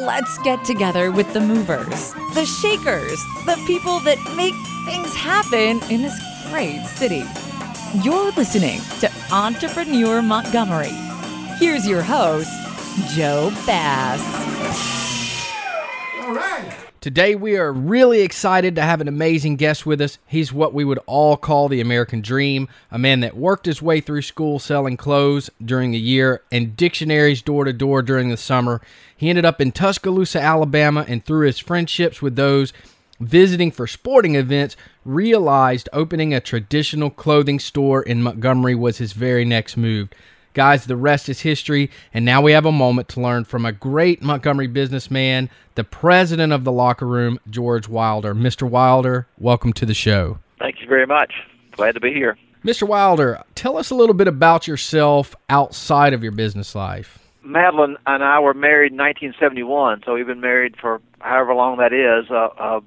Let's get together with the movers, the shakers, the people that make things happen in this great city. You're listening to Entrepreneur Montgomery. Here's your host, Joe Bass. Today, we are really excited to have an amazing guest with us. He's what we would all call the American dream, a man that worked his way through school selling clothes during the year and dictionaries door to door during the summer. He ended up in Tuscaloosa, Alabama, and through his friendships with those visiting for sporting events, realized opening a traditional clothing store in Montgomery was his very next move. Guys, the rest is history, and now we have a moment to learn from a great Montgomery businessman, the president of the locker room, George Wilder. Mr. Wilder, welcome to the show. Thank you very much. Glad to be here. Mr. Wilder, tell us a little bit about yourself outside of your business life. Madeline and I were married in 1971, so we've been married for however long that is. Uh, uh,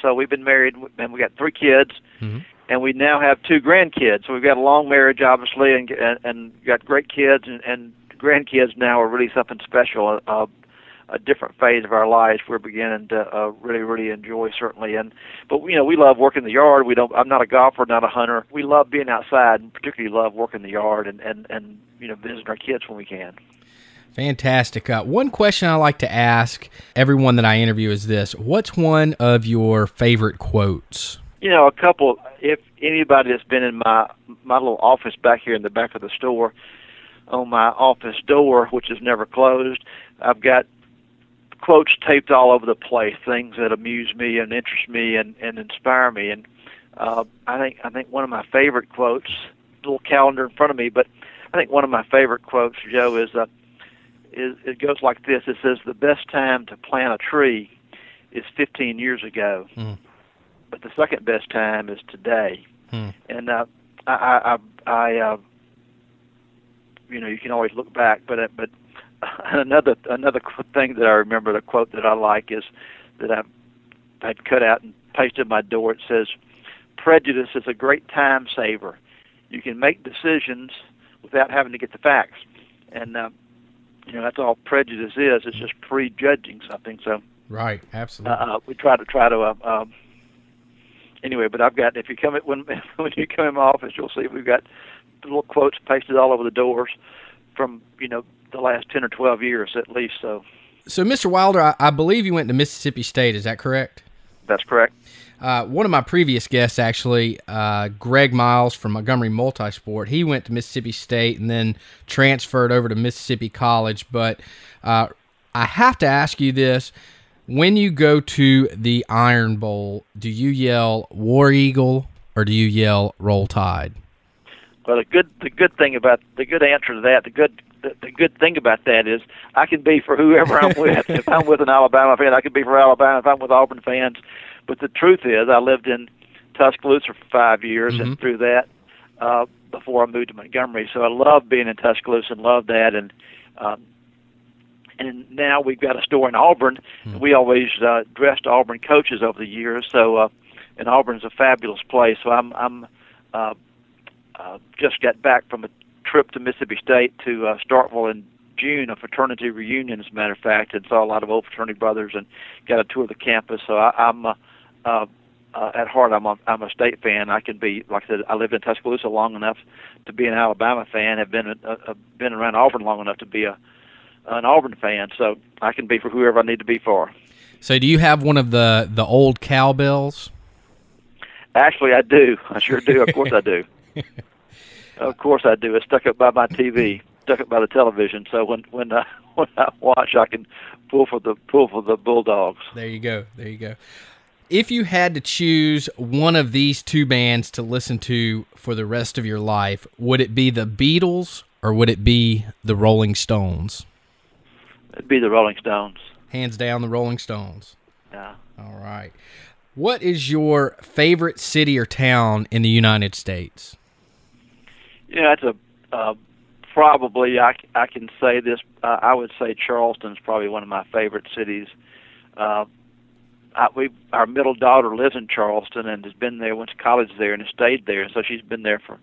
so we've been married, and we got three kids. Mm-hmm and we now have two grandkids. So we've got a long marriage, obviously, and and, and got great kids, and, and grandkids now are really something special. Uh, a different phase of our lives we're beginning to uh, really really enjoy certainly and but you know we love working the yard we don't i'm not a golfer not a hunter we love being outside and particularly love working the yard and and and you know visiting our kids when we can Fantastic. Uh, one question I like to ask everyone that I interview is this What's one of your favorite quotes? You know, a couple. If anybody that's been in my my little office back here in the back of the store, on my office door, which is never closed, I've got quotes taped all over the place. Things that amuse me and interest me and and inspire me. And uh, I think I think one of my favorite quotes, little calendar in front of me, but I think one of my favorite quotes, Joe, is uh, is it goes like this. It says the best time to plant a tree is 15 years ago. Mm but the second best time is today. Hmm. And uh, I, I, I, uh, you know, you can always look back, but uh, but another another thing that I remember, the quote that I like is that I had cut out and pasted my door. It says, "Prejudice is a great time saver. You can make decisions without having to get the facts." And uh, you know, that's all prejudice is. It's just prejudging something. So. Right, absolutely. Uh, we try to try to uh, uh, anyway, but I've got if you come when when you come in my office, you'll see we've got little quotes pasted all over the doors from you know the last ten or twelve years at least. So, so Mr. Wilder, I, I believe you went to Mississippi State. Is that correct? That's correct. Uh, one of my previous guests, actually, uh, Greg Miles from Montgomery Multisport, he went to Mississippi State and then transferred over to Mississippi College. But uh, I have to ask you this when you go to the Iron Bowl, do you yell War Eagle or do you yell Roll Tide? Well, the good the good thing about the good answer to that, the good the, the good thing about that is I can be for whoever I'm with. if I'm with an Alabama fan, I can be for Alabama. If I'm with Auburn fans, but the truth is, I lived in Tuscaloosa for five years, mm-hmm. and through that, uh, before I moved to Montgomery, so I love being in Tuscaloosa and love that, and um, and now we've got a store in Auburn. Hmm. We always uh, dressed Auburn coaches over the years, so uh, and Auburn's a fabulous place. So I'm I'm uh, uh, just got back from a trip to Mississippi State to uh, Starkville in June, a fraternity reunion, as a matter of fact, and saw a lot of old fraternity brothers and got a tour of the campus. So I, I'm uh, uh, uh, at heart, I'm a I'm a state fan. I can be like I said, I lived in Tuscaloosa long enough to be an Alabama fan. Have been uh, uh, been around Auburn long enough to be a an Auburn fan, so I can be for whoever I need to be for. So, do you have one of the the old cowbells? Actually, I do. I sure do. Of course, I do. of course, I do. It's stuck up by my TV, stuck up by the television. So when when I when I watch, I can pull for the pull for the Bulldogs. There you go. There you go. If you had to choose one of these two bands to listen to for the rest of your life, would it be the Beatles or would it be the Rolling Stones? It'd be the Rolling Stones. Hands down, the Rolling Stones. Yeah. All right. What is your favorite city or town in the United States? Yeah, that's a uh, probably I, I can say this. Uh, I would say Charleston's probably one of my favorite cities. Uh, I, we our middle daughter lives in Charleston and has been there, went to college there, and has stayed there. So she's been there for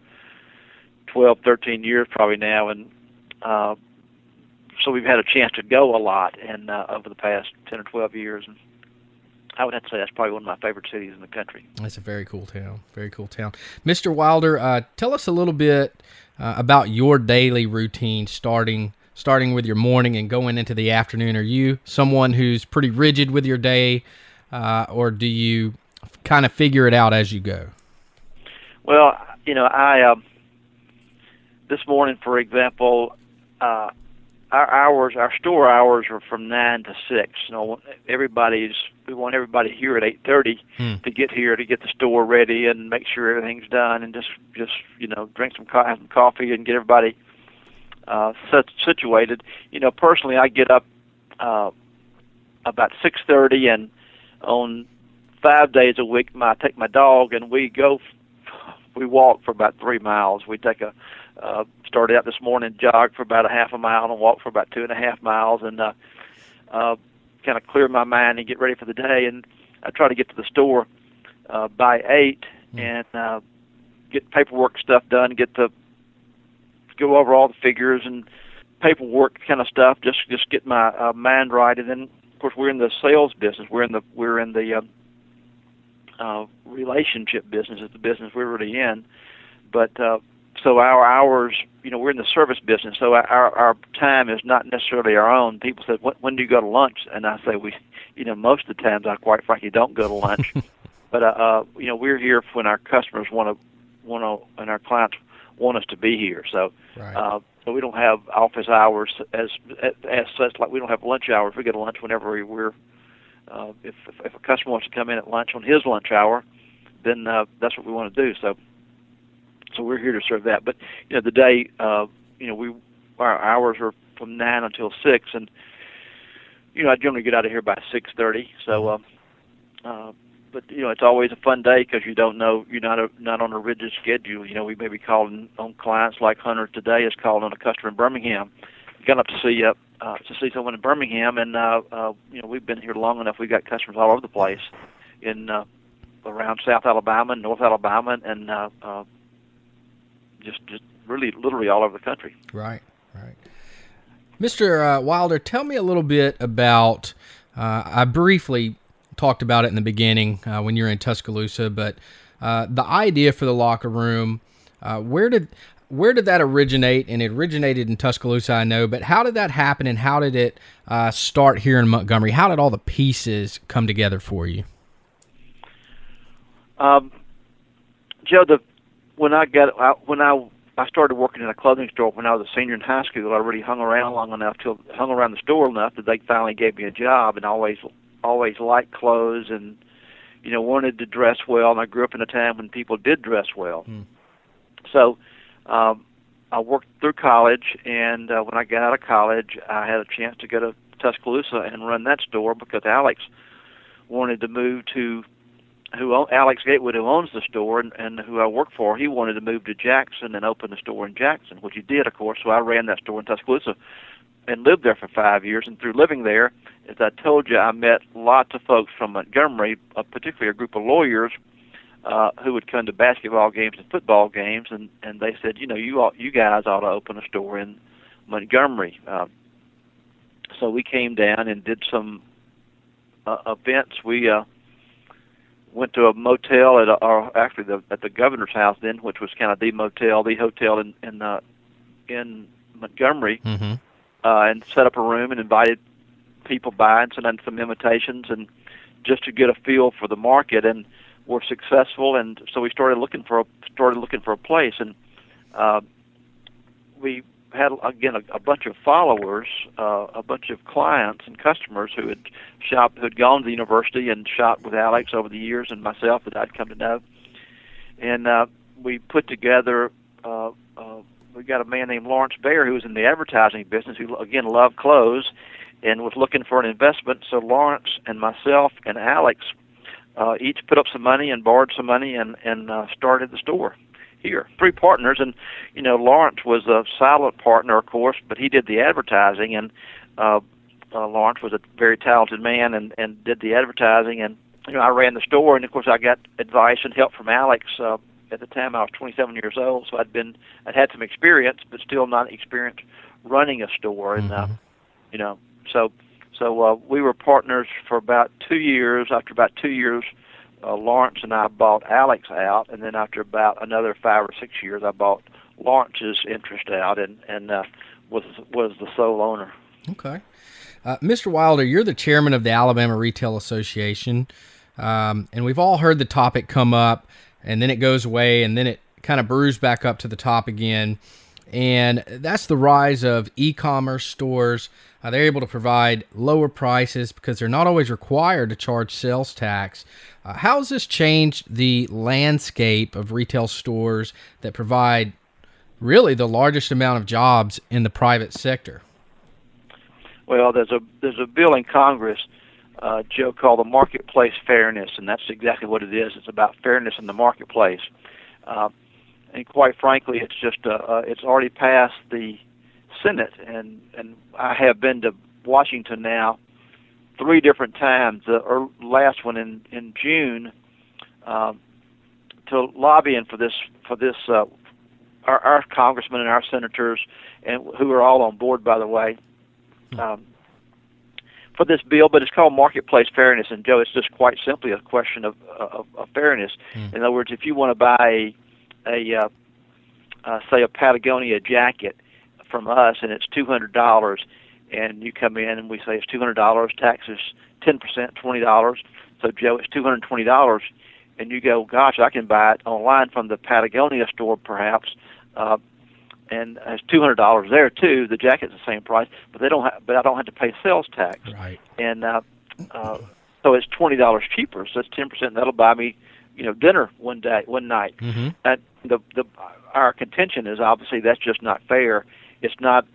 twelve, thirteen years probably now, and uh, so we've had a chance to go a lot, and uh, over the past ten or twelve years, and I would have to say that's probably one of my favorite cities in the country. That's a very cool town. Very cool town. Mr. Wilder, uh, tell us a little bit uh, about your daily routine, starting starting with your morning and going into the afternoon. Are you someone who's pretty rigid with your day, uh, or do you kind of figure it out as you go? Well, you know, I uh, this morning, for example, uh, our hours, our store hours are from nine to six. You know, everybody's we want everybody here at eight thirty Hmm. to get here to get the store ready and make sure everything's done and just just you know drink some co- some coffee and get everybody uh, sit- situated. You know, personally, I get up uh, about six thirty and on five days a week, my, I take my dog and we go. We walk for about three miles. We take a uh, started out this morning, jog for about a half a mile, and walk for about two and a half miles, and uh, uh, kind of clear my mind and get ready for the day. And I try to get to the store uh, by eight and uh, get paperwork stuff done, get the go over all the figures and paperwork kind of stuff. Just just get my uh, mind right, and then of course we're in the sales business. We're in the we're in the uh, uh, relationship business. Is the business we're really in, but uh, so our hours, you know, we're in the service business, so our our time is not necessarily our own. People said, when, "When do you go to lunch?" And I say, "We, you know, most of the times I quite frankly don't go to lunch, but uh, uh, you know, we're here when our customers want to, want to, and our clients want us to be here. So, Right. uh, so we don't have office hours as as such. Like we don't have lunch hours. We get a lunch whenever we, we're. Uh, if, if if a customer wants to come in at lunch on his lunch hour, then uh, that's what we want to do. So so we're here to serve that. But you know, the day, uh, you know, we our hours are from nine until six, and you know, I generally get out of here by six thirty. So, um, uh, but you know, it's always a fun day because you don't know you're not a, not on a rigid schedule. You know, we may be calling on clients like Hunter today is calling on a customer in Birmingham. Got up to see uh, uh, to see someone in Birmingham, and uh, uh, you know, we've been here long enough. We've got customers all over the place in uh, around South Alabama, and North Alabama, and uh, uh, just just really literally all over the country. Right, right. Mr. Uh, Wilder, tell me a little bit about. Uh, I briefly talked about it in the beginning uh, when you were in Tuscaloosa, but uh, the idea for the locker room, uh, where did where did that originate? And it originated in Tuscaloosa, I know, but how did that happen, and how did it uh, start here in Montgomery? How did all the pieces come together for you? Um, Joe, the when I got I, when I I started working in a clothing store when I was a senior in high school. I already hung around long enough till hung around the store enough that they finally gave me a job, and always always liked clothes and you know wanted to dress well. And I grew up in a time when people did dress well. Hmm. So um, I worked through college, and uh, when I got out of college, I had a chance to go to Tuscaloosa and run that store because Alex wanted to move to who Alex Gatewood, who owns the store and, and who I work for, he wanted to move to Jackson and open a store in Jackson, which he did, of course. So I ran that store in Tuscaloosa and lived there for five years. And through living there, as I told you, I met lots of folks from Montgomery, uh, particularly a group of lawyers uh, who would come to basketball games and football games, and and they said, you know, you all, you guys ought to open a store in Montgomery. Uh, so we came down and did some uh, events. We uh, went to a motel at a, or actually the, at the governor's house then, which was kind of the motel, the hotel in in uh, in Montgomery, Mm-hmm. uh, and set up a room and invited people by and sent in some invitations and just to get a feel for the market and were successful. And so we started looking for a started looking for a place. And uh, we had again a, a bunch of followers, uh, a bunch of clients and customers who had shopped, who had gone to the university and shopped with Alex over the years, and myself that I'd come to know. And uh, we put together. Uh, uh, we got a man named Lawrence Baer who was in the advertising business, who again loved clothes, and was looking for an investment. So Lawrence and myself and Alex uh, each put up some money and borrowed some money and and uh, started the store here. Three partners, and you know Lawrence was a silent partner, of course, but he did the advertising, and uh, uh, Lawrence was a very talented man and and did the advertising, and you know I ran the store, and of course I got advice and help from Alex. Uh, at the time, I was 27 years old, so I'd been I'd had some experience, but still not experience running a store, and uh, You know, so so uh, we were partners for about two years. After about two years, uh, Lawrence and I bought Alex out, and then after about another five or six years, I bought Lawrence's interest out, and and uh, was was the sole owner. Okay, uh, Mr. Wilder, you're the chairman of the Alabama Retail Association, um, and we've all heard the topic come up, and then it goes away, and then it kind of brews back up to the top again, and that's the rise of e-commerce stores. Uh, they're able to provide lower prices because they're not always required to charge sales tax. Uh, how has this changed the landscape of retail stores that provide really the largest amount of jobs in the private sector? Well, there's a there's a bill in Congress, uh, Joe, called the Marketplace Fairness, and that's exactly what it is. It's about fairness in the marketplace, uh, and quite frankly, it's just uh, uh, it's already passed the Senate, and and I have been to Washington now three different times. The or last one in in June, um, to lobbying for this for this uh, our, our congressmen and our senators, and who are all on board, by the way, um, for this bill. But it's called marketplace fairness, and Joe, it's just quite simply a question of of, of fairness. Mm. In other words, if you want to buy a, a uh, uh, say a Patagonia jacket from us, and it's two hundred dollars, and you come in and we say it's two hundred dollars, taxes ten percent, twenty dollars. So Joe, it's two hundred twenty dollars, and you go, gosh, I can buy it online from the Patagonia store, perhaps, uh, and it's two hundred dollars there too. The jacket's the same price, but they don't, have, but I don't have to pay sales tax. Right. And uh, uh, so it's twenty dollars cheaper. So it's ten percent. That'll buy me, you know, dinner one day, one night. Mm-hmm. And the the our contention is obviously that's just not fair. It's not.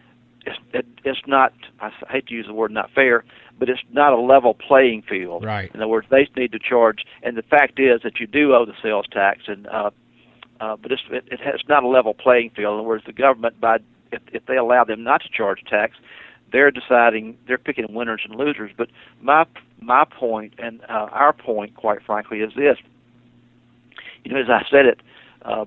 It's, it, it's not. I hate to use the word not fair, but it's not a level playing field. Right. In other words, they need to charge, and the fact is that you do owe the sales tax, and uh, uh, but it's it, it has not a level playing field. In other words, the government by if, if they allow them not to charge tax, they're deciding they're picking winners and losers. But my my point and uh, our point, quite frankly, is this. You know, as I said it uh,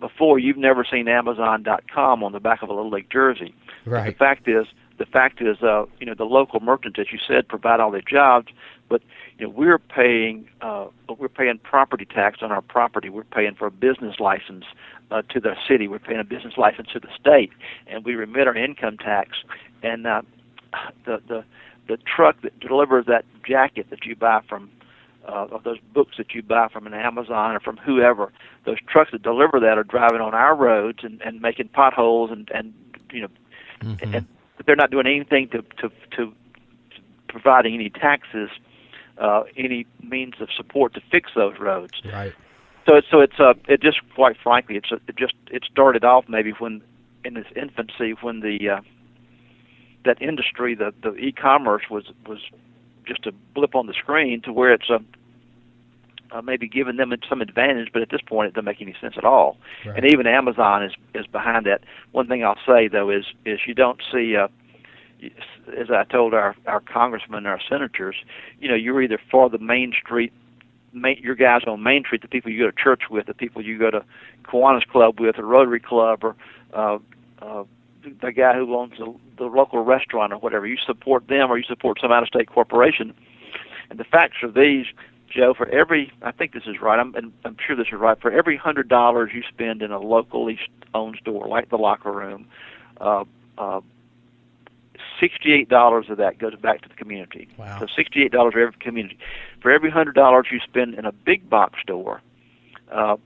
before, you've never seen Amazon.com on the back of a little league jersey. Right. The fact is, the fact is, uh, you know, the local merchants, as you said, provide all the jobs, but you know, we're paying uh, we're paying property tax on our property. We're paying for a business license uh, to the city. We're paying a business license to the state, and we remit our income tax. And uh, the the the truck that delivers that jacket that you buy from uh, of those books that you buy from an Amazon or from whoever, those trucks that deliver that are driving on our roads and, and making potholes and and you know, mm-hmm. and they're not doing anything to to to providing any taxes, uh, any means of support to fix those roads. Right. So it's so it's uh it just quite frankly it's a, it just it started off maybe when in its infancy when the uh, that industry the the e-commerce was was just a blip on the screen to where it's a uh, maybe giving them some advantage, but at this point it doesn't make any sense at all. Right. And even Amazon is is behind that. One thing I'll say though is is you don't see, uh, as I told our our congressmen, our senators, you know, you're either for the Main Street, main, your guys on Main Street, the people you go to church with, the people you go to Kiwanis Club with, or Rotary Club, or uh, uh, the guy who owns the, the local restaurant or whatever. You support them, or you support some out-of-state corporation. And the facts are these Joe, for every, I think this is right, I'm, and I'm sure this is right, for every hundred dollars you spend in a locally owned store like the Locker Room, uh, uh, sixty-eight dollars of that goes back to the community. Wow. So sixty-eight dollars for every community. For every hundred dollars you spend in a big box store, uh,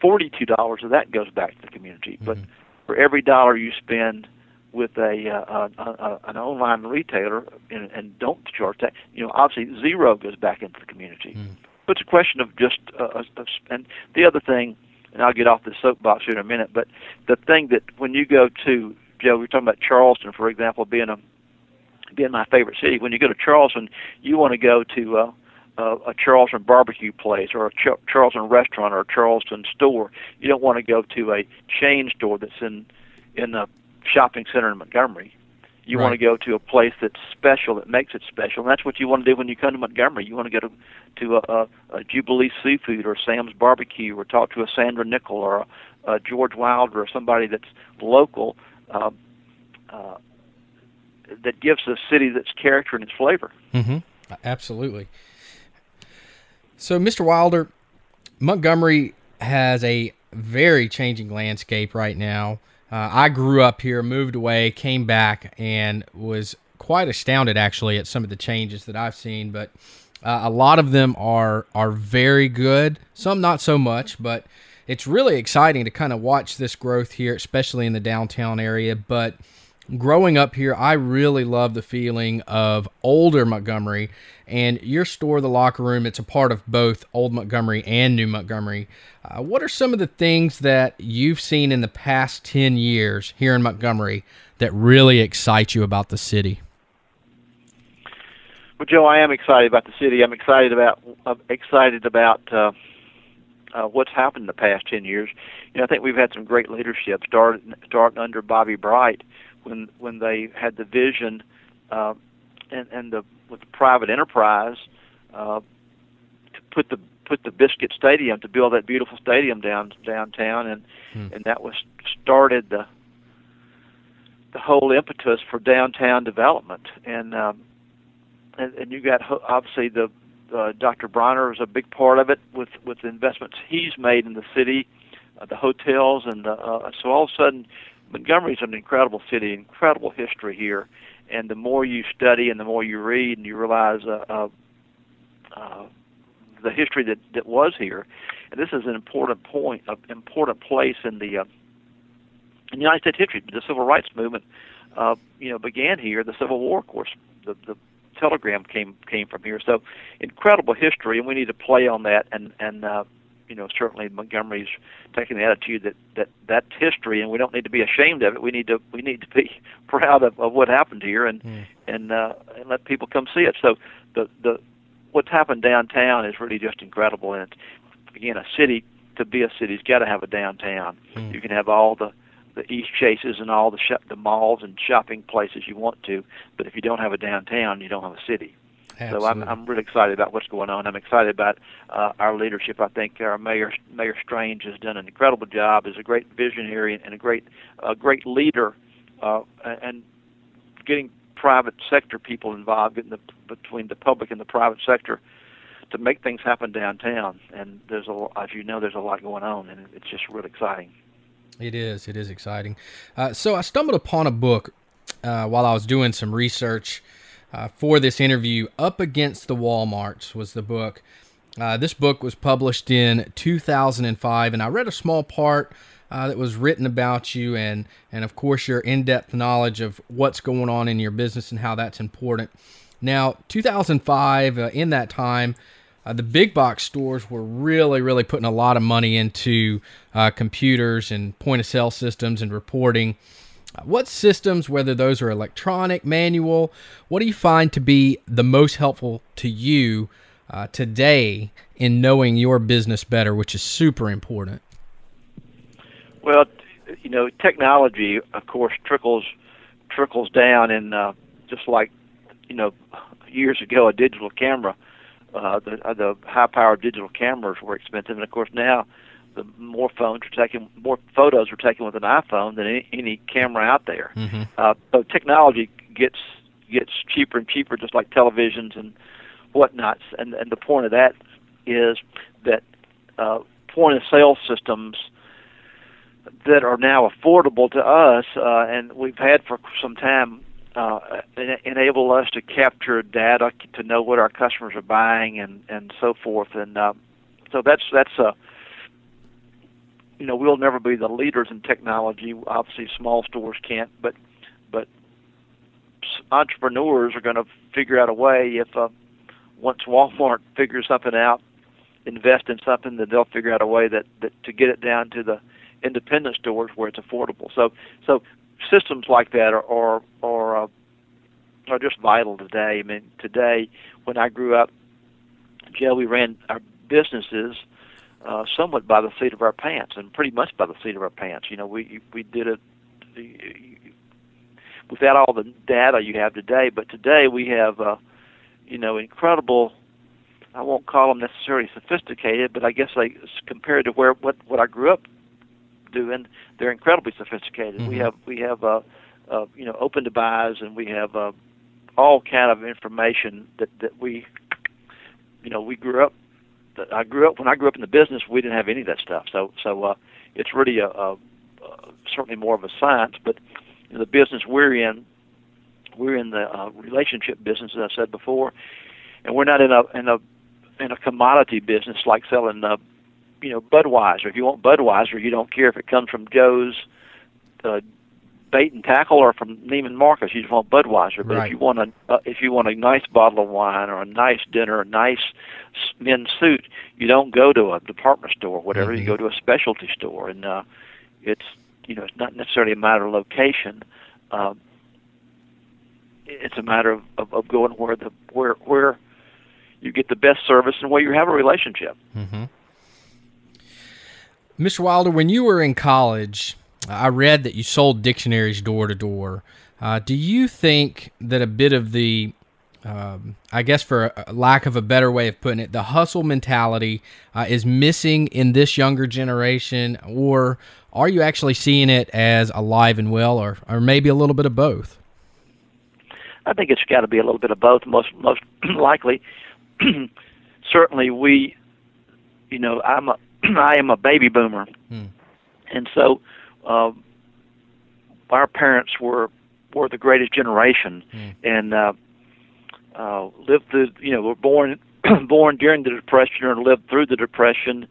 forty-two dollars of that goes back to the community. Mm-hmm. But for every dollar you spend with a, uh, a, a an online retailer and, and don't charge that, you know, obviously zero goes back into the community. Mm. But it's a question of just uh, of, and the other thing, and I'll get off the soapbox here in a minute. But the thing that when you go to Joe, we're talking about Charleston, for example, being a being my favorite city. When you go to Charleston, you want to go to uh, uh, a Charleston barbecue place or a Ch- Charleston restaurant or a Charleston store. You don't want to go to a chain store that's in in a shopping center in Montgomery. You Right. want to go to a place that's special, that makes it special, and that's what you want to do when you come to Montgomery. You want to go to to a, a, a Jubilee Seafood or Sam's Barbecue, or talk to a Sandra Nickel or a, a George Wilder or somebody that's local. Uh, uh, that gives the city its character and its flavor. Mm-hmm. Absolutely. So, Mr. Wilder, Montgomery has a very changing landscape right now. Uh, I grew up here, moved away, came back, and was quite astounded actually at some of the changes that I've seen. But uh, a lot of them are are very good. Some not so much, but it's really exciting to kind of watch this growth here, especially in the downtown area. But growing up here, I really love the feeling of older Montgomery and your store, the locker room. It's a part of both old Montgomery and new Montgomery. Uh, what are some of the things that you've seen in the past 10 years here in Montgomery that really excite you about the city? Well, Joe, I am excited about the city. I'm excited about I'm excited about uh, uh, what's happened in the past ten years. You know, I think we've had some great leadership starting starting under Bobby Bright when when they had the vision uh, and and the with the private enterprise uh, to put the put the Biscuit Stadium to build that beautiful stadium down downtown, and hmm. and that was started the the whole impetus for downtown development. And um, and, and you got obviously the uh, Dr. Bronner is a big part of it with with the investments he's made in the city, uh, the hotels, and uh, uh, so all of a sudden, Montgomery is an incredible city, incredible history here, and the more you study and the more you read, and you realize uh, uh, uh, the history that that was here, and this is an important point, an important place in the uh, in United States history. The civil rights movement, uh, you know, began here. The Civil War, of course, the the telegram came came from here. So incredible history, and we need to play on that. And and uh, you know certainly Montgomery's taking the attitude that that that's history, and we don't need to be ashamed of it. We need to we need to be proud of, of what happened here, and mm. and uh, and let people come see it. So the the what's happened downtown is really just incredible, and it's, again a city to be a city's got to have a downtown. Mm. You can have all the the East Chases and all the sh- the malls and shopping places you want to, but if you don't have a downtown, you don't have a city. Absolutely. So I'm I'm really excited about what's going on. I'm excited about uh, our leadership. I think our mayor Mayor Strange has done an incredible job. is a great visionary and a great uh, great leader, uh, and getting private sector people involved, getting the between the public and the private sector to make things happen downtown. And there's a as you know, there's a lot going on, and it's just really exciting. It is. It is exciting. Uh, so I stumbled upon a book uh, while I was doing some research uh, for this interview. Up Against the Walmarts was the book. Uh, this book was published in 2005, and I read a small part uh, that was written about you, and and of course your in-depth knowledge of what's going on in your business and how that's important. Now, 2005, uh, in that time, uh, the big box stores were really, really putting a lot of money into uh, computers and point of sale systems and reporting. What systems, whether those are electronic, manual, what do you find to be the most helpful to you uh, today in knowing your business better, which is super important? Well, you know, technology, of course, trickles trickles down, and uh, just like you know, years ago, a digital camera uh, the the high power digital cameras were expensive, and of course now the more phones are taken, more photos are taken with an iPhone than any, any camera out there. Mm-hmm. Uh, so technology gets gets cheaper and cheaper, just like televisions and whatnots. And and the point of that is that uh, point of sale systems that are now affordable to us, uh, and we've had for some time uh, enable us to capture data to know what our customers are buying and and so forth and uh, so that's that's a you know we'll never be the leaders in technology. Obviously small stores can't but but entrepreneurs are going to figure out a way. If uh, once Walmart figures something out invest in something that they'll figure out a way that, that to get it down to the independent stores where it's affordable. So so systems like that are are are, uh, are just vital today. I mean, today when I grew up, Joe, we ran our businesses uh, somewhat by the seat of our pants, and pretty much by the seat of our pants. You know, we we did it without all the data you have today. But today we have, uh, you know, incredible. I won't call them necessarily sophisticated, but I guess like compared to where what what I grew up doing, they're incredibly sophisticated. Mm-hmm. We have we have uh, uh, you know open to buys, and we have uh, all kind of information that that we, you know, we grew up. I grew up when I grew up in the business. We didn't have any of that stuff. So so uh, it's really a, a, a certainly more of a science. But you the business we're in, we're in the uh, relationship business, as I said before, and we're not in a in a in a commodity business like selling uh, you know Budweiser. If you want Budweiser, you don't care if it comes from Joe's uh, bait and tackle or from Neiman Marcus. You just want Budweiser. But Right. if you want a uh, if you want a nice bottle of wine or a nice dinner, a nice men's suit, you don't go to a department store, or whatever. Mhm. You go to a specialty store, and uh, it's you know it's not necessarily a matter of location. Uh, it's a matter of, of, of going where the where where you get the best service and where you have a relationship. Mm-hmm. Mr. Wilder, when you were in college, I read that you sold dictionaries door to door. Uh, do you think that a bit of the, um, I guess, for a lack of a better way of putting it, the hustle mentality uh, is missing in this younger generation, or are you actually seeing it as alive and well, or, or maybe a little bit of both? I think it's got to be a little bit of both. Most most likely, certainly we, you know, I'm a I am a baby boomer, Hmm. and so uh, our parents were were the greatest generation, Hmm. and uh, uh, lived through. You know, were born born during the depression or lived through the depression,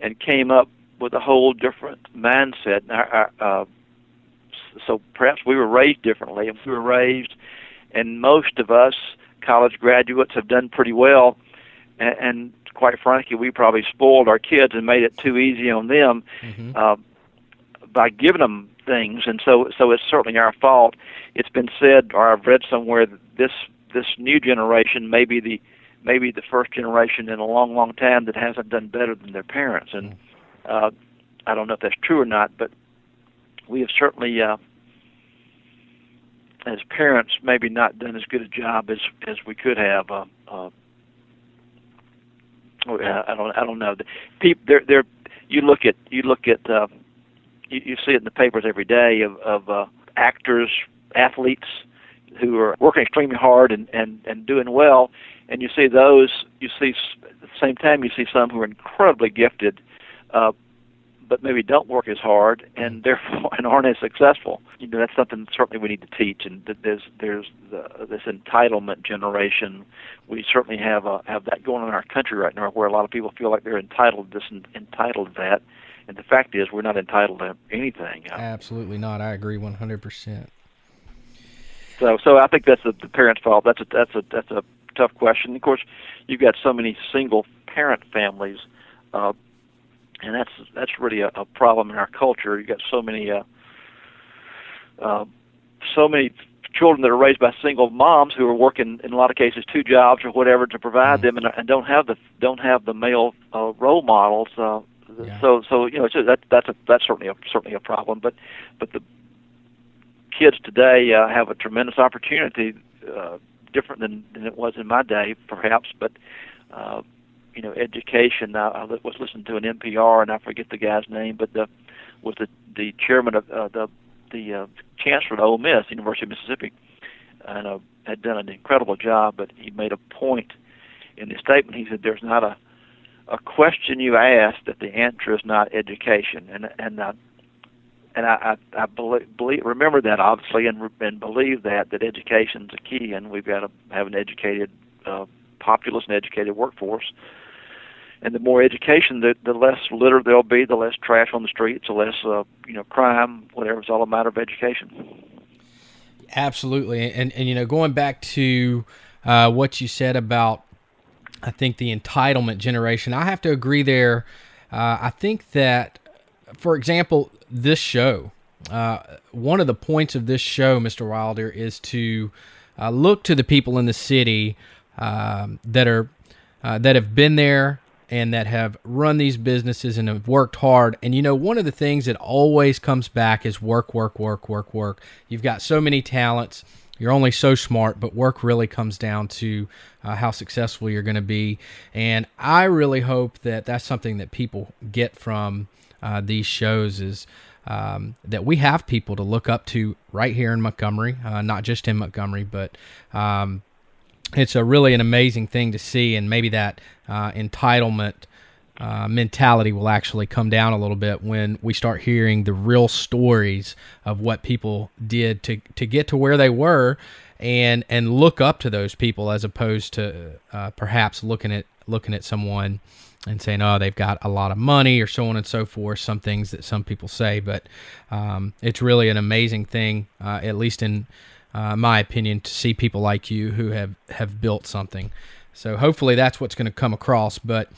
and came up with a whole different mindset. And our, our, uh, so perhaps we were raised differently, and we were raised and most of us college graduates have done pretty well and, and quite frankly we probably spoiled our kids and made it too easy on them Mm-hmm. uh, by giving them things and so so it's certainly our fault it's been said or I've read somewhere that this this new generation may be the maybe the first generation in a long long time that hasn't done better than their parents and uh, I don't know if that's true or not but we have certainly uh, as parents maybe not done as good a job as as we could have. Uh, uh, oh, I don't I don't know. People they're they're you look at you look at uh, you, you see it in the papers every day of of uh, actors athletes who are working extremely hard and and and doing well, and you see those you see at the same time you see some who are incredibly gifted. Uh, but maybe don't work as hard and therefore and aren't as successful. You know, that's something certainly we need to teach. And that there's there's the, this entitlement generation. We certainly have uh, have that going on in our country right now, where a lot of people feel like they're entitled this and entitled to that. And the fact is, we're not entitled to anything. Absolutely not. I agree 100%. So, so I think that's the, the parents' fault. That's a that's a that's a tough question. Of course, you've got so many single parent families, uh, and that's that's really a, a problem in our culture. You've got so many uh, uh, so many children that are raised by single moms who are working in a lot of cases two jobs or whatever to provide them, and, and don't have the don't have the male uh, role models. Uh, Yeah. So, so you know, so that that's a that's certainly a certainly a problem. But but the kids today uh, have a tremendous opportunity, uh, different than, than it was in my day, perhaps. But uh, you know, education. I, I was listening to an NPR, and I forget the guy's name, but the was the the chairman of uh, the the uh, chancellor at Ole Miss, University of Mississippi, and uh, had done an incredible job. But he made a point in his statement. He said, "There's not a a question you ask that the answer is not education," and and uh, and I, I, I believe, believe remember that obviously and and believe that that education's a key and we've got to have an educated uh, populace and educated workforce. And the more education, the the less litter there'll be, the less trash on the streets, the less uh, you know crime, whatever. It's all a matter of education. Absolutely, and and you know, going back to uh, what you said about, I think the entitlement generation. I have to agree there. Uh, I think that, for example, this show, uh, one of the points of this show, Mister Wilder, is to uh, look to the people in the city um, that are uh, that have been there and that have run these businesses and have worked hard. And you know, one of the things that always comes back is work, work, work, work, work. You've got so many talents. You're only so smart, but work really comes down to uh, how successful you're going to be. And I really hope that that's something that people get from uh, these shows is um, that we have people to look up to right here in Montgomery, uh, not just in Montgomery, but um, it's a really an amazing thing to see, and maybe that uh, entitlement uh, mentality will actually come down a little bit when we start hearing the real stories of what people did to to get to where they were, and and look up to those people as opposed to uh, perhaps looking at looking at someone and saying, "Oh, they've got a lot of money," or so on and so forth. Some things that some people say, but um, it's really an amazing thing, uh, at least in uh, my opinion, to see people like you who have have built something. So hopefully that's what's going to come across. But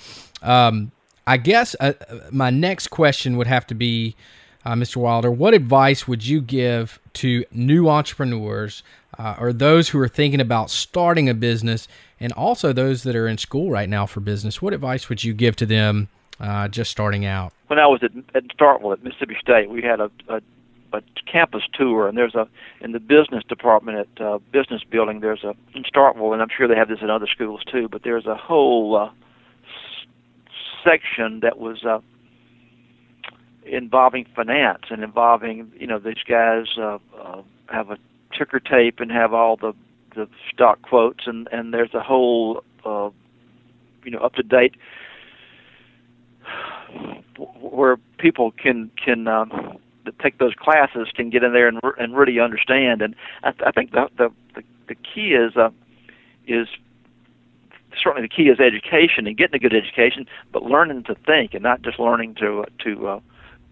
um, I guess uh, my next question would have to be, uh, Mr. Wilder, what advice would you give to new entrepreneurs uh, or those who are thinking about starting a business, and also those that are in school right now for business? What advice would you give to them uh, just starting out? When I was at, at Starkville at Mississippi State, we had a, a a campus tour, and there's a in the business department at uh, business building. There's a in Starkville, and I'm sure they have this in other schools too. But there's a whole uh, section that was uh, involving finance and involving you know these guys uh, uh, have a ticker tape and have all the the stock quotes, and and there's a whole uh, you know up to date where people can can um, take those classes can get in there and and really understand. And I, I think the the the, the key is uh, is certainly the key is education and getting a good education, but learning to think and not just learning to to uh,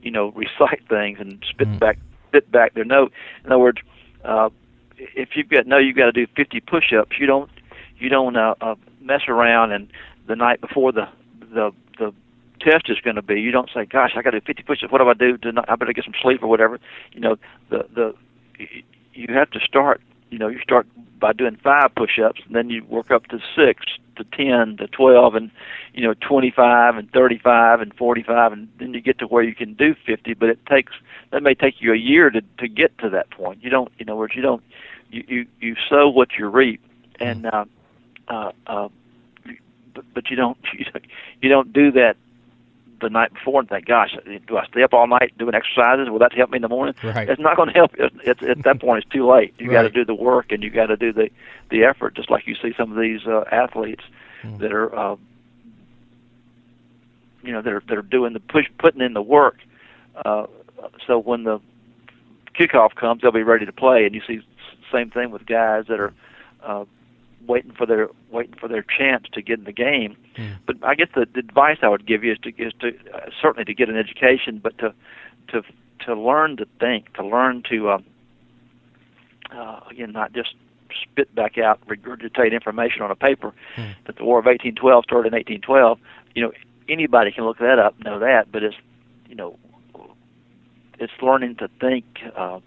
you know recite things and spit mm. back spit back their note. In other words, uh, if you've got no, you've got to do 50 push-ups. You don't you don't uh, uh, mess around and the night before the the the test is going to be. You don't say, "Gosh, I got to do 50 push-ups. What do I do tonight? I better get some sleep or whatever." You know, the the you have to start. You know, you start by doing five push-ups, and then you work up to six, to 10, to 12, and you know, 25, and 35, and 45, and then you get to where you can do 50. But it takes that may take you a year to to get to that point. You don't, in other words, you don't you you, you sow what you reap, and uh, uh, uh, but, but you don't, you don't do that the night before and think, gosh, do I stay up all night doing exercises? Will that help me in the morning? Right. It's not going to help. It's, it's, at that point, it's too late. You right. got to do the work and you got to do the the effort. Just like you see some of these uh, athletes mm. that are, uh, you know, that are that are doing the push, putting in the work. Uh, so when the kickoff comes, they'll be ready to play. And you see same thing with guys that are uh, waiting for their waiting for their chance to get in the game. Mm. But I guess the, the advice I would give you is to is to uh, certainly to get an education, but to to to learn to think, to learn to um, uh, again not just spit back out, regurgitate information on a paper. Mm. That the War of 1812 started in 1812. You know, anybody can look that up, know that, but it's you know, it's learning to think, uh,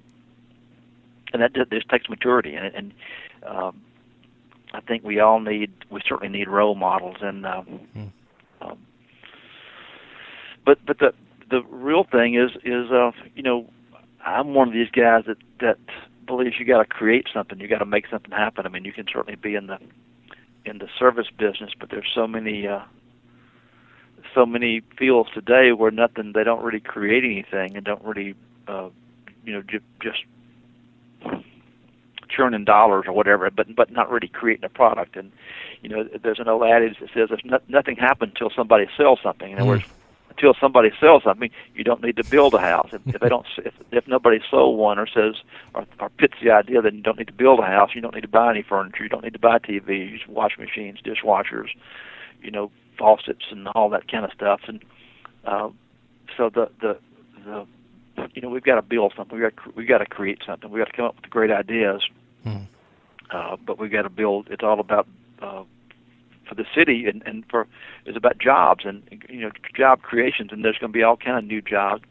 and that just takes maturity, and, and um, I think we all need, we certainly need role models, and um, mm. um, but but the the real thing is is uh, you know I'm one of these guys that that believes you got to create something, you got to make something happen. I mean, you can certainly be in the in the service business, but there's so many uh, so many fields today where nothing they don't really create anything and don't really uh, you know j- just churning dollars or whatever, but but not really creating a product. And you know, there's an old adage that says no, nothing happens until somebody sells something. In other mm. words, until somebody sells something, you don't need to build a house. If, if they don't, if, if nobody sold one or says or, or pits the idea, then you don't need to build a house. You don't need to buy any furniture. You don't need to buy TVs, washing machines, dishwashers, you know, faucets, and all that kind of stuff. And uh, so the the the you know we've got to build something. We got we got to create something. We got to come up with great ideas. Mm. Uh, but we've got to build. It's all about uh, for the city and, and for it's about jobs and you know job creations. And there's going to be all kind of new jobs.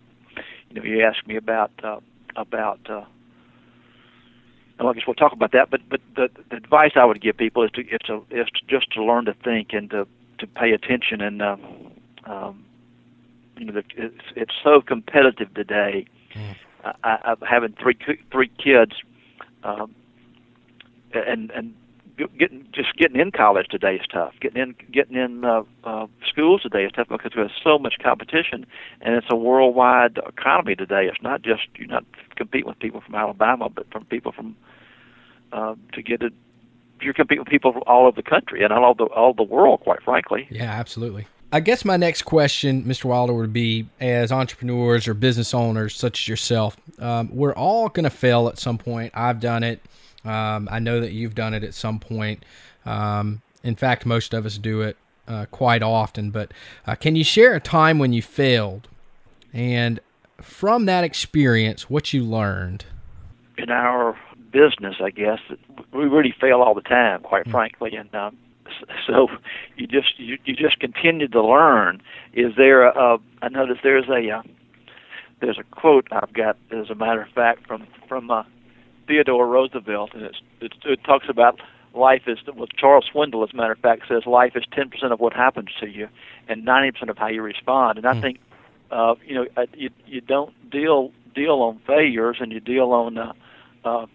You know, you asked me about uh, about. Uh, I guess we'll talk about that. But but the, the advice I would give people is to is to is to just to learn to think and to to pay attention and uh, um, you know the, it's it's so competitive today. Mm. I, I, having three three kids, um, and and getting just getting in college today is tough. Getting in getting in uh, uh, schools today is tough because there's so much competition, and it's a worldwide economy today. It's not just you're not competing with people from Alabama, but from people from uh, to get it. You're competing with people from all over the country and all the all the world, quite frankly. Yeah, absolutely. I guess my next question, Mr. Wilder, would be as entrepreneurs or business owners such as yourself, um, we're all going to fail at some point. I've done it. Um, I know that you've done it at some point. Um, in fact, most of us do it uh, quite often. But uh, can you share a time when you failed and from that experience, what you learned? In our business, I guess, we really fail all the time, quite mm-hmm. frankly. And um, so you just you, you just continue to learn. Is there a, I notice there's a uh, there's a quote I've got as a matter of fact from from uh, Theodore Roosevelt, and it's, it, it talks about life is well, Charles Swindoll, as a matter of fact, says life is ten percent of what happens to you, and ninety percent of how you respond. And I mm. think uh, you know uh, you you don't deal deal on failures, and you deal on uh, uh,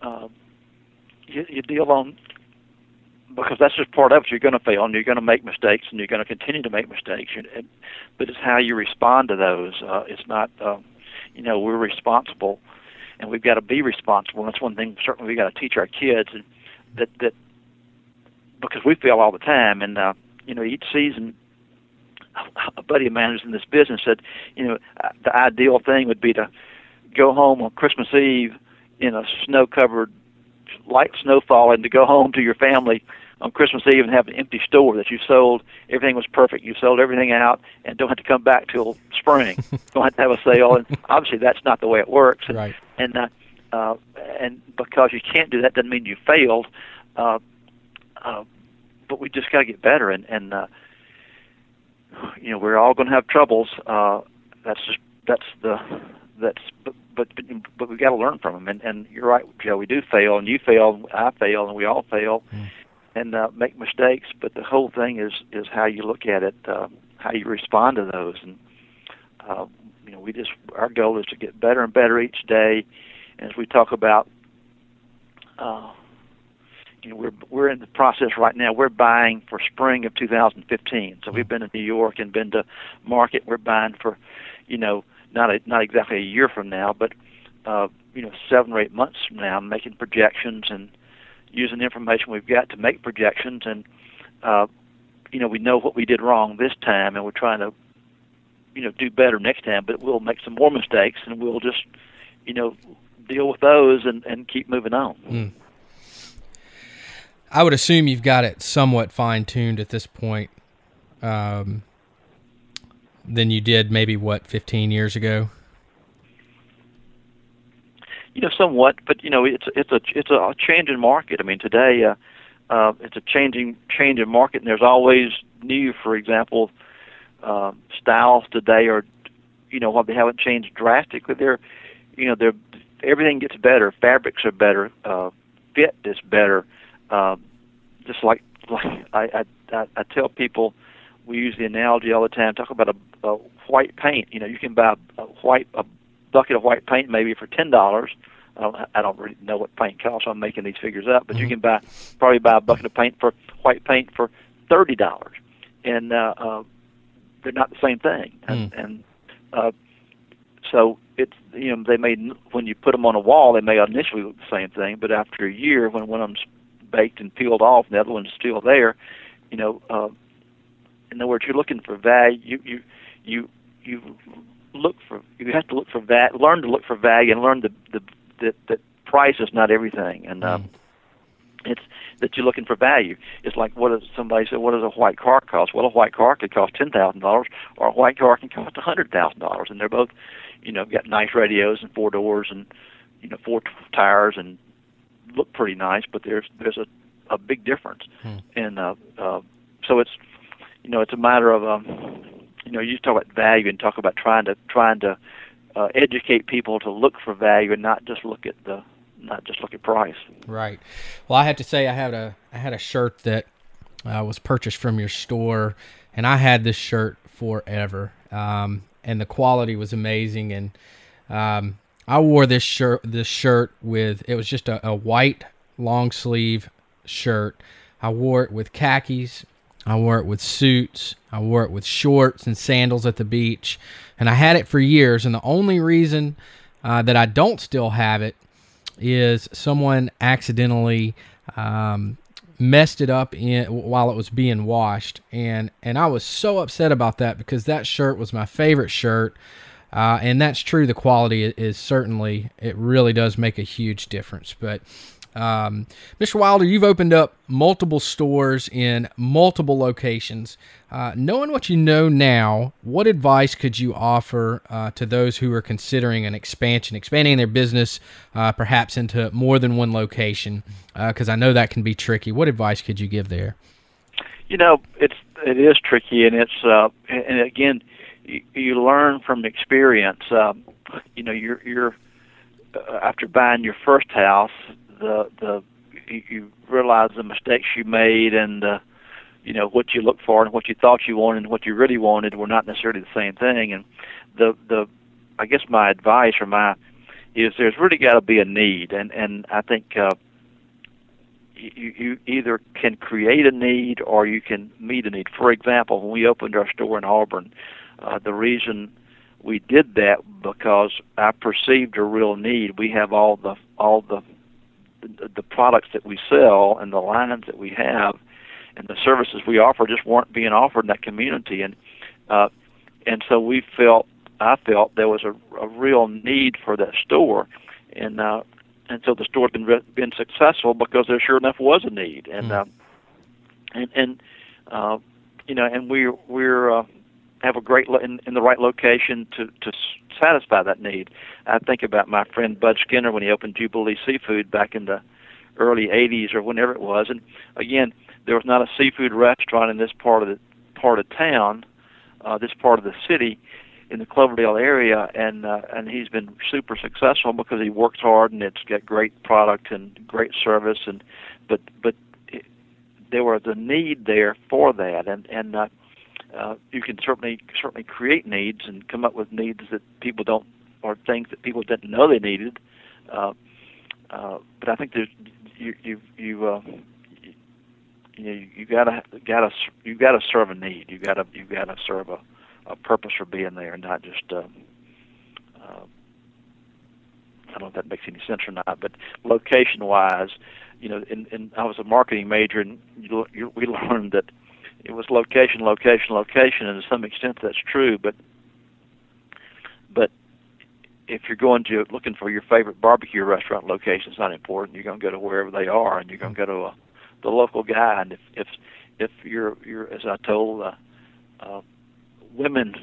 uh, you, you deal on because that's just part of it. You're going to fail and you're going to make mistakes and you're going to continue to make mistakes. And, but it's how you respond to those. Uh, it's not, uh, you know, we're responsible and we've got to be responsible. And that's one thing certainly we got to teach our kids and that that because we fail all the time. And uh, you know, each season, a buddy of mine who's in this business said, you know, the ideal thing would be to go home on Christmas Eve in a snow-covered light snowfall and to go home to your family on Christmas Eve and have an empty store that you sold. Everything was perfect. You sold everything out and don't have to come back till spring. don't have to have a sale. And obviously, that's not the way it works. And, right. And uh, uh, and because you can't do that doesn't mean you failed. Uh, uh, but we just got to get better. And and uh, you know, we're all going to have troubles. Uh, that's just that's the that's but but but, but we got to learn from them. And and you're right, Joe. We do fail, and you fail, I fail, and we all fail, mm. And uh, make mistakes. But the whole thing is is how you look at it, uh, how you respond to those, and uh, you know, we just our goal is to get better and better each day. And as we talk about, uh, you know, we're we're in the process right now. We're buying for spring of 2015. So we've been to New York and been to market. We're buying for, you know not a, not exactly a year from now, but uh, you know seven or eight months from now, making projections and using the information we've got to make projections, and uh, you know we know what we did wrong this time, and we're trying to you know do better next time. But we'll make some more mistakes, and we'll just you know deal with those and, and keep moving on. Mm. I would assume you've got it somewhat fine tuned at this point. Um, than you did maybe what 15 years ago? You know, somewhat, but you know, it's it's a it's a changing market. I mean, today uh, uh, it's a changing changing market, and there's always new, for example, uh, styles today are, you know, while they haven't changed drastically, they're, you know, they're everything gets better. Fabrics are better. Uh, fit is better. Uh, just like like I I, I tell people we use the analogy all the time. Talk about a, a white paint. You know, you can buy a white a bucket of white paint maybe for ten dollars. I don't, I don't really know what paint costs. I'm making these figures up, but mm-hmm. you can buy probably buy a bucket of paint for white paint for thirty dollars, and uh, uh, they're not the same thing. And, mm. and uh, so it's you know they may when you put them on a wall they may initially look the same thing, but after a year when one of them's baked and peeled off and the other one's still there, you know uh, in other words, you're looking for value. You you you you look for you have to look for that. Learn to look for value and learn the the that that price is not everything. And um, mm. it's that you're looking for value. It's like what does somebody say? What does a white car cost? Well, a white car could cost ten thousand dollars, or a white car can cost a hundred thousand dollars, and they're both, you know, got nice radios and four doors and you know four t- tires and look pretty nice, but there's there's a a big difference. Hmm. And uh, uh, so it's you know, it's a matter of, um, you know, you talk about value and talk about trying to trying to uh, educate people to look for value and not just look at the not just look at price. Right. Well, I have to say, I had a I had a shirt that uh, was purchased from your store, and I had this shirt forever, um, and the quality was amazing, and um, I wore this shirt this shirt with it was just a, a white long sleeve shirt. I wore it with khakis. I wore it with suits. I wore it with shorts and sandals at the beach. And I had it for years. And the only reason uh, that I don't still have it is someone accidentally um, messed it up in while it was being washed, and and I was so upset about that because that shirt was my favorite shirt. Uh, and that's true. The quality is certainly, it really does make a huge difference. But um, Mr. Wilder, you've opened up multiple stores in multiple locations. Uh, knowing what you know now, what advice could you offer uh, to those who are considering an expansion, expanding their business uh, perhaps into more than one location? Because uh, I know that can be tricky. What advice could you give there? You know, it's it is tricky, and it's uh, and again, you, you learn from experience. Um, you know, you're you're uh, after buying your first house, the the you realize the mistakes you made and uh, you know what you look for and what you thought you wanted and what you really wanted were not necessarily the same thing and the the I guess my advice or my is there's really got to be a need and and I think uh you, you either can create a need or you can meet a need. For example, when we opened our store in Auburn, uh, the reason we did that because I perceived a real need. We have all the all the the, the products that we sell and the lines that we have and the services we offer just weren't being offered in that community. And uh and so we felt I felt there was a, a real need for that store. And uh and so the store's been been successful because there sure enough was a need. And mm. uh and and uh you know and we're we're uh have a great lo- in, in the right location to to satisfy that need. I think about my friend Bud Skinner when he opened Jubilee Seafood back in the early 80s or whenever it was. And again, there was not a seafood restaurant in this part of the part of town, uh, this part of the city, in the Cloverdale area, and uh, and he's been super successful because he works hard and it's got great product and great service. And but but it, there was a need there for that, and and uh, uh, you can certainly certainly create needs and come up with needs that people don't or things that people didn't know they needed. Uh, uh, but I think there's you you you uh, you you gotta gotta you gotta serve a need. You gotta you gotta serve a, a purpose for being there, not just. Uh, uh, I don't know if that makes any sense or not, but location-wise, you know, in, in I was a marketing major, and you, you, we learned that it was location, location, location, and to some extent that's true. But but if you're going to looking for your favorite barbecue restaurant location, it's not important. You're going to go to wherever they are, and you're going to go to a, the local guy. And if if if you're you're as I told uh, uh, women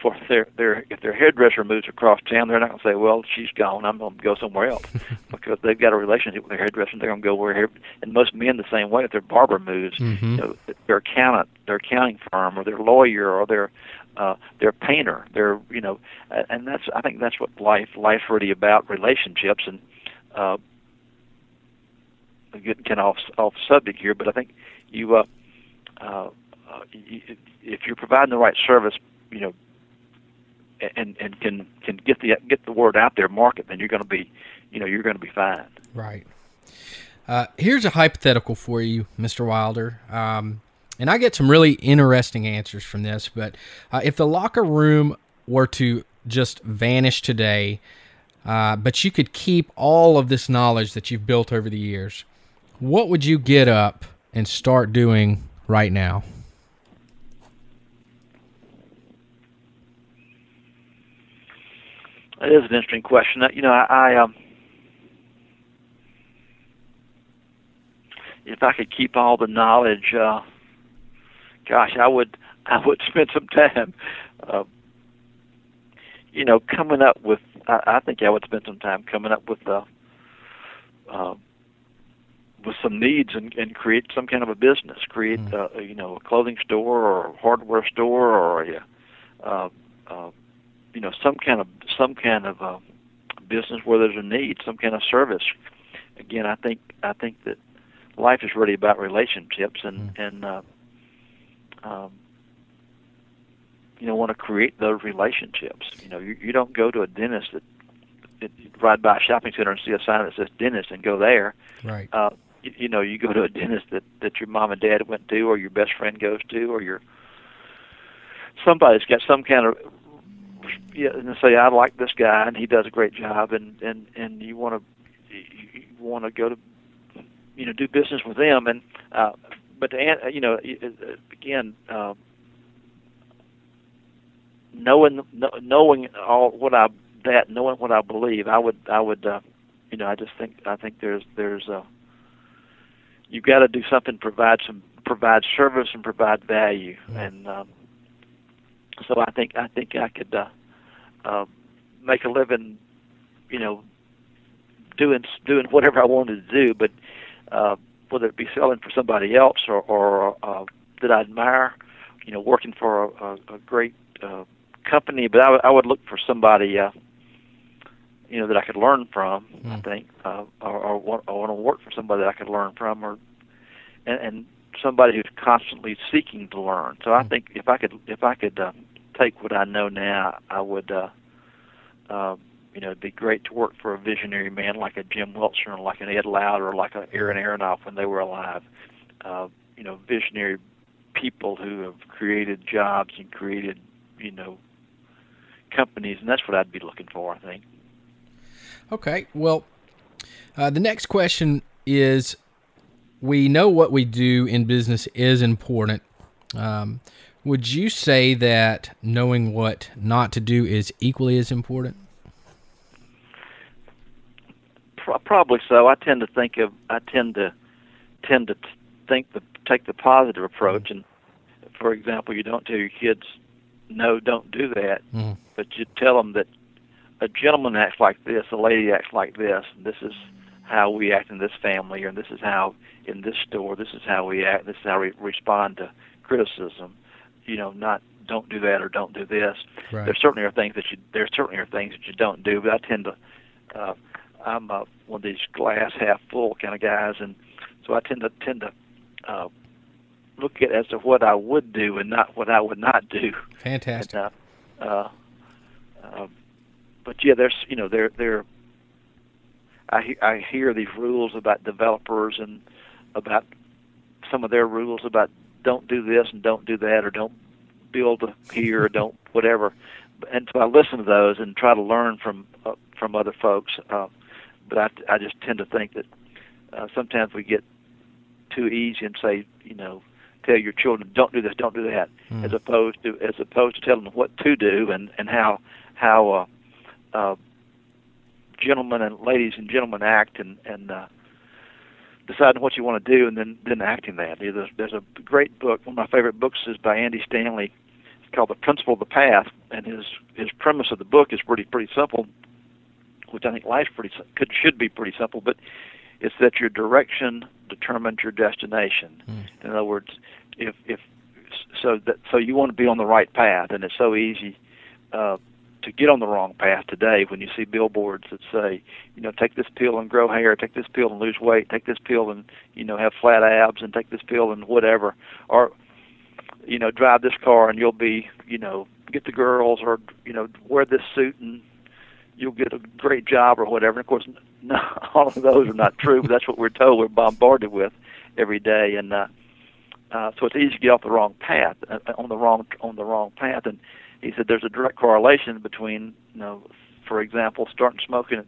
for their their if their hairdresser moves across town, they're not going to say, "Well, she's gone. I'm going to go somewhere else," because they've got a relationship with their hairdresser. They're going to go where. And most men the same way. If their barber moves, mm-hmm. you know, their accountant, their accounting firm, or their lawyer, or their uh, their painter, their you know, and that's I think that's what life life's really about relationships and. uh getting kind of off off subject here, but I think you uh, uh, uh, if you're providing the right service, you know, and and can can get the get the word out there, market, then you're going to be, you know, you're going to be fine. Right. Uh, here's a hypothetical for you, Mr. Wilder. Um, and I get some really interesting answers from this. But uh, if the locker room were to just vanish today, uh, but you could keep all of this knowledge that you've built over the years, what would you get up and start doing right now? It is an interesting question. You know, I, I um, if I could keep all the knowledge, uh, gosh, I would I would spend some time, uh, you know, coming up with. I, I think I would spend some time coming up with uh, uh, with some needs and, and create some kind of a business. Create, mm. uh, you know, a clothing store or a hardware store or a uh, uh, you know some kind of some kind of uh, business where there's a need, some kind of service. Again, I think I think that life is really about relationships and mm. and uh, um, you know want to create those relationships. You know, you, you don't go to a dentist that, that ride by a shopping center and see a sign that says dentist and go there. Right. Uh, you, you know you go to a dentist that that your mom and dad went to, or your best friend goes to, or your somebody's got some kind of yeah, and say I like this guy and he does a great job, and and and you want to you want to go to you know do business with them, and uh, but to, you know again. Uh, knowing knowing all what I that knowing what I believe, I would I would uh, you know I just think I think there's there's uh, you've got to do something provide some provide service and provide value mm-hmm. and um, so I think I think I could uh, uh, make a living you know doing doing whatever I wanted to do but uh, whether it be selling for somebody else or, or uh, that I admire you know working for a, a, a great uh, company, but I, w- I would I would look for somebody, uh, you know, that I could learn from. Mm. I think, uh, or, or, want, or want to work for somebody that I could learn from, or and, and somebody who's constantly seeking to learn. So. I hmm. think if I could, if I could uh, take what I know now, I would. Uh, uh, you know, it'd be great to work for a visionary man like a Jim Wilson or like an Ed Loud or like a Aaron Aronov when they were alive. Uh, you know, visionary people who have created jobs and created, you know, companies, and that's what I'd be looking for. I think. Okay, well, uh, the next question is: We know what we do in business is important. Um, would you say that knowing what not to do is equally as important? Probably so. I tend to think of. I tend to tend to think the take the positive approach, and for example, you don't tell your kids no, don't do that. Mm. But you tell them that a gentleman acts like this, a lady acts like this, and this is how we act in this family, or this is how in this store, this is how we act, this is how we respond to criticism. You know, not don't do that or don't do this. Right. There certainly are things that you there certainly are things that you don't do, but I tend to uh, I'm uh, one of these glass half full kind of guys, and so I tend to tend to uh, look at as to what I would do and not what I would not do. Fantastic. And, uh, uh, uh, but yeah, there's you know there there. I I hear these rules about developers and about some of their rules about don't do this and don't do that or don't build here or don't whatever. And so I listen to those and try to learn from uh, from other folks. Uh, but I I just tend to think that uh, sometimes we get too easy and say you know tell your children don't do this, don't do that, mm. as opposed to as opposed to telling them what to do and and how how uh, uh, gentlemen and ladies and gentlemen act and and uh, deciding what you want to do and then then acting that. There's, there's a great book. One of my favorite books is by Andy Stanley. It's called The Principle of the Path, and his his premise of the book is pretty pretty simple, which I think life's pretty could should be pretty simple, but it's that your direction determines your destination. Mm. In other words, if if so that so you want to be on the right path, and it's so easy uh, to get on the wrong path today when you see billboards that say, you know, take this pill and grow hair, take this pill and lose weight, take this pill and you know have flat abs, and take this pill and whatever, or you know drive this car and you'll be you know get the girls or you know wear this suit and you'll get a great job or whatever. And of course, no, all of those are not true, but that's what we're told. We're bombarded with every day, and uh, uh, so it's easy to get off the wrong path, uh, on the wrong on the wrong path. And he said there's a direct correlation between, you know, for example, starting smoking at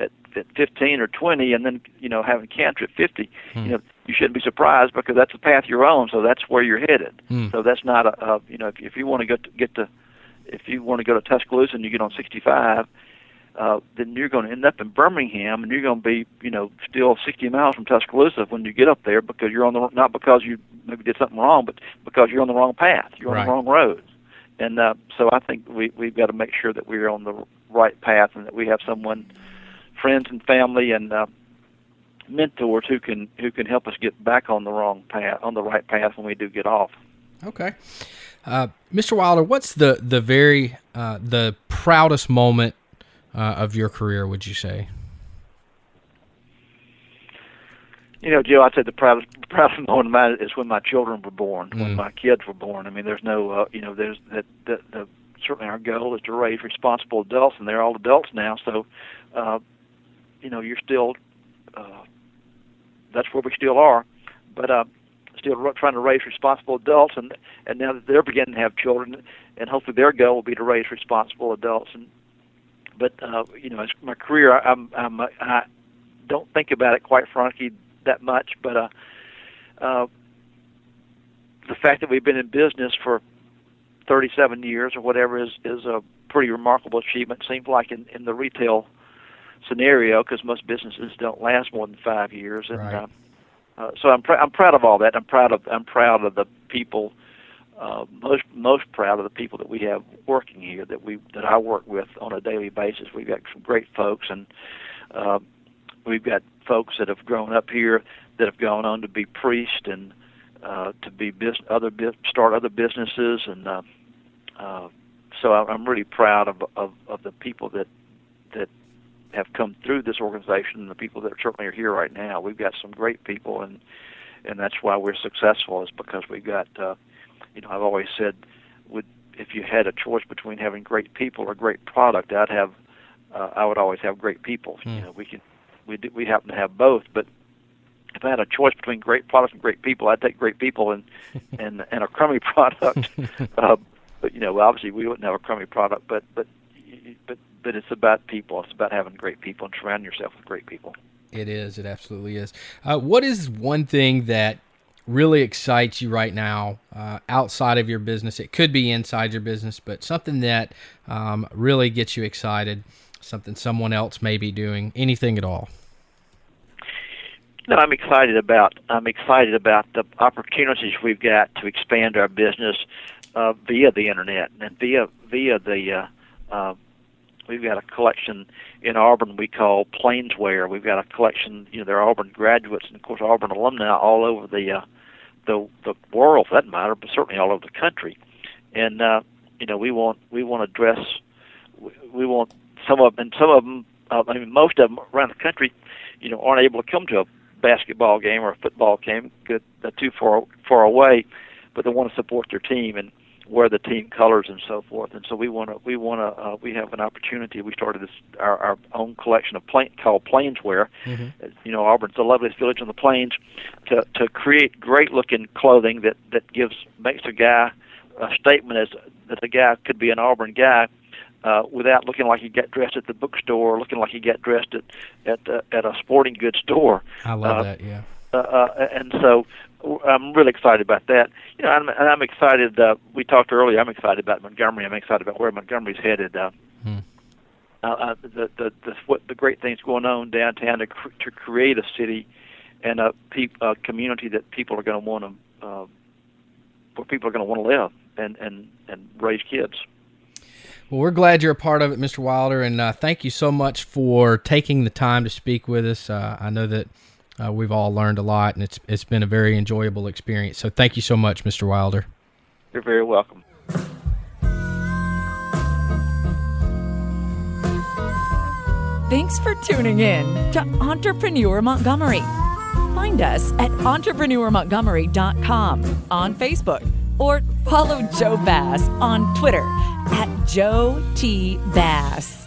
at, at 15 or 20, and then you know having cancer at 50. Hmm. You know, you shouldn't be surprised because that's the path you're on, so that's where you're headed. Hmm. So that's not a, a you know if, if you want to get to, get to if you want to go to Tuscaloosa and you get on 65 uh, then you're going to end up in Birmingham, and you're going to be, you know, still 60 miles from Tuscaloosa when you get up there because you're on the not because you maybe did something wrong, but because you're on the wrong path, you're right. on the wrong road, and uh, so I think we we've got to make sure that we're on the right path and that we have someone, friends and family and uh, mentors who can who can help us get back on the wrong path, on the right path when we do get off. Okay. Uh, Mr. Wilder, what's the the very uh, the proudest moment uh, of your career would you say? You know, Joe, I'd say the proudest proudest moment of mine is when my children were born, mm. when my kids were born. I mean, there's no, uh, you know, there's that the, the certainly our goal is to raise responsible adults, and they're all adults now. So, uh, you know, you're still uh, that's where we still are. But uh, still trying to raise responsible adults, and and now that they're beginning to have children, and hopefully their goal will be to raise responsible adults. And but uh, you know, as my career, I, I'm, I'm I don't think about it quite frankly that much, but uh, uh, the fact that we've been in business for 37 years or whatever is is a pretty remarkable achievement. Seems like in in the retail scenario, because most businesses don't last more than five years, and right. uh, uh, so I'm pr- I'm proud of all that. I'm proud of I'm proud of the people. Uh, most most proud of the people that we have working here that we that I work with on a daily basis. We've got some great folks, and uh, we've got folks that have grown up here that have gone on to be priests and uh, to be business, other start other businesses, and uh, uh, so I'm really proud of, of of the people that that have come through this organization and the people that certainly are here right now. We've got some great people, and and that's why we're successful is because we've got, uh, you know, I've always said, would if you had a choice between having great people or great product, I'd have, uh, I would always have great people. Hmm. You know, we can, we do, we happen to have both, but if I had a choice between great products and great people, I'd take great people and and and a crummy product. uh, but you know, obviously we wouldn't have a crummy product, but but but but it's about people. It's about having great people and surrounding yourself with great people. It is. It absolutely is. Uh, what is one thing that really excites you right now uh, outside of your business? It could be inside your business, but something that um, really gets you excited, something someone else may be doing, anything at all. No, I'm excited about. I'm excited about the opportunities we've got to expand our business uh, via the internet and via via the uh, uh, We've got a collection in Auburn we call Plainswear. We've got a collection, you know, there are Auburn graduates and of course Auburn alumni all over the uh, the the world for that matter, but certainly all over the country. And uh, you know, we want we want to dress. We want some of and some of them. Uh, I mean, most of them around the country, you know, aren't able to come to a basketball game or a football game, good uh, too far far away, but they want to support their team and wear the team colors and so forth. And so we want to we want to uh, we have an opportunity. We started this our, our own collection of plain, called Plainswear. Mm-hmm. You know, Auburn's the loveliest village on the plains. To to create great looking clothing that that gives makes a guy a statement as that the guy could be an Auburn guy. Uh, without looking like he got dressed at the bookstore, or looking like he got dressed at at uh, at a sporting goods store. I love uh, that. Yeah. Uh, uh, and so I'm really excited about that. You know, I'm, and I'm excited. Uh, we talked earlier. I'm excited about Montgomery. I'm excited about where Montgomery's headed. Uh, hmm. uh, uh, the, the the what the great things going on downtown to cr- to create a city and a, pe- a community that people are going to want to uh, where people are going to want to live and and and raise kids. Well, we're glad you're a part of it, Mr. Wilder, and uh, thank you so much for taking the time to speak with us. Uh, I know that uh, we've all learned a lot, and it's it's been a very enjoyable experience. So thank you so much, Mr. Wilder. You're very welcome. Thanks for tuning in to Entrepreneur Montgomery. Find us at entrepreneurmontgomery.com on Facebook or follow Joe Bass on Twitter at Joe T. Bass.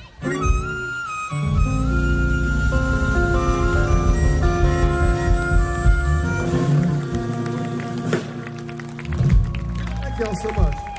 y'all so much.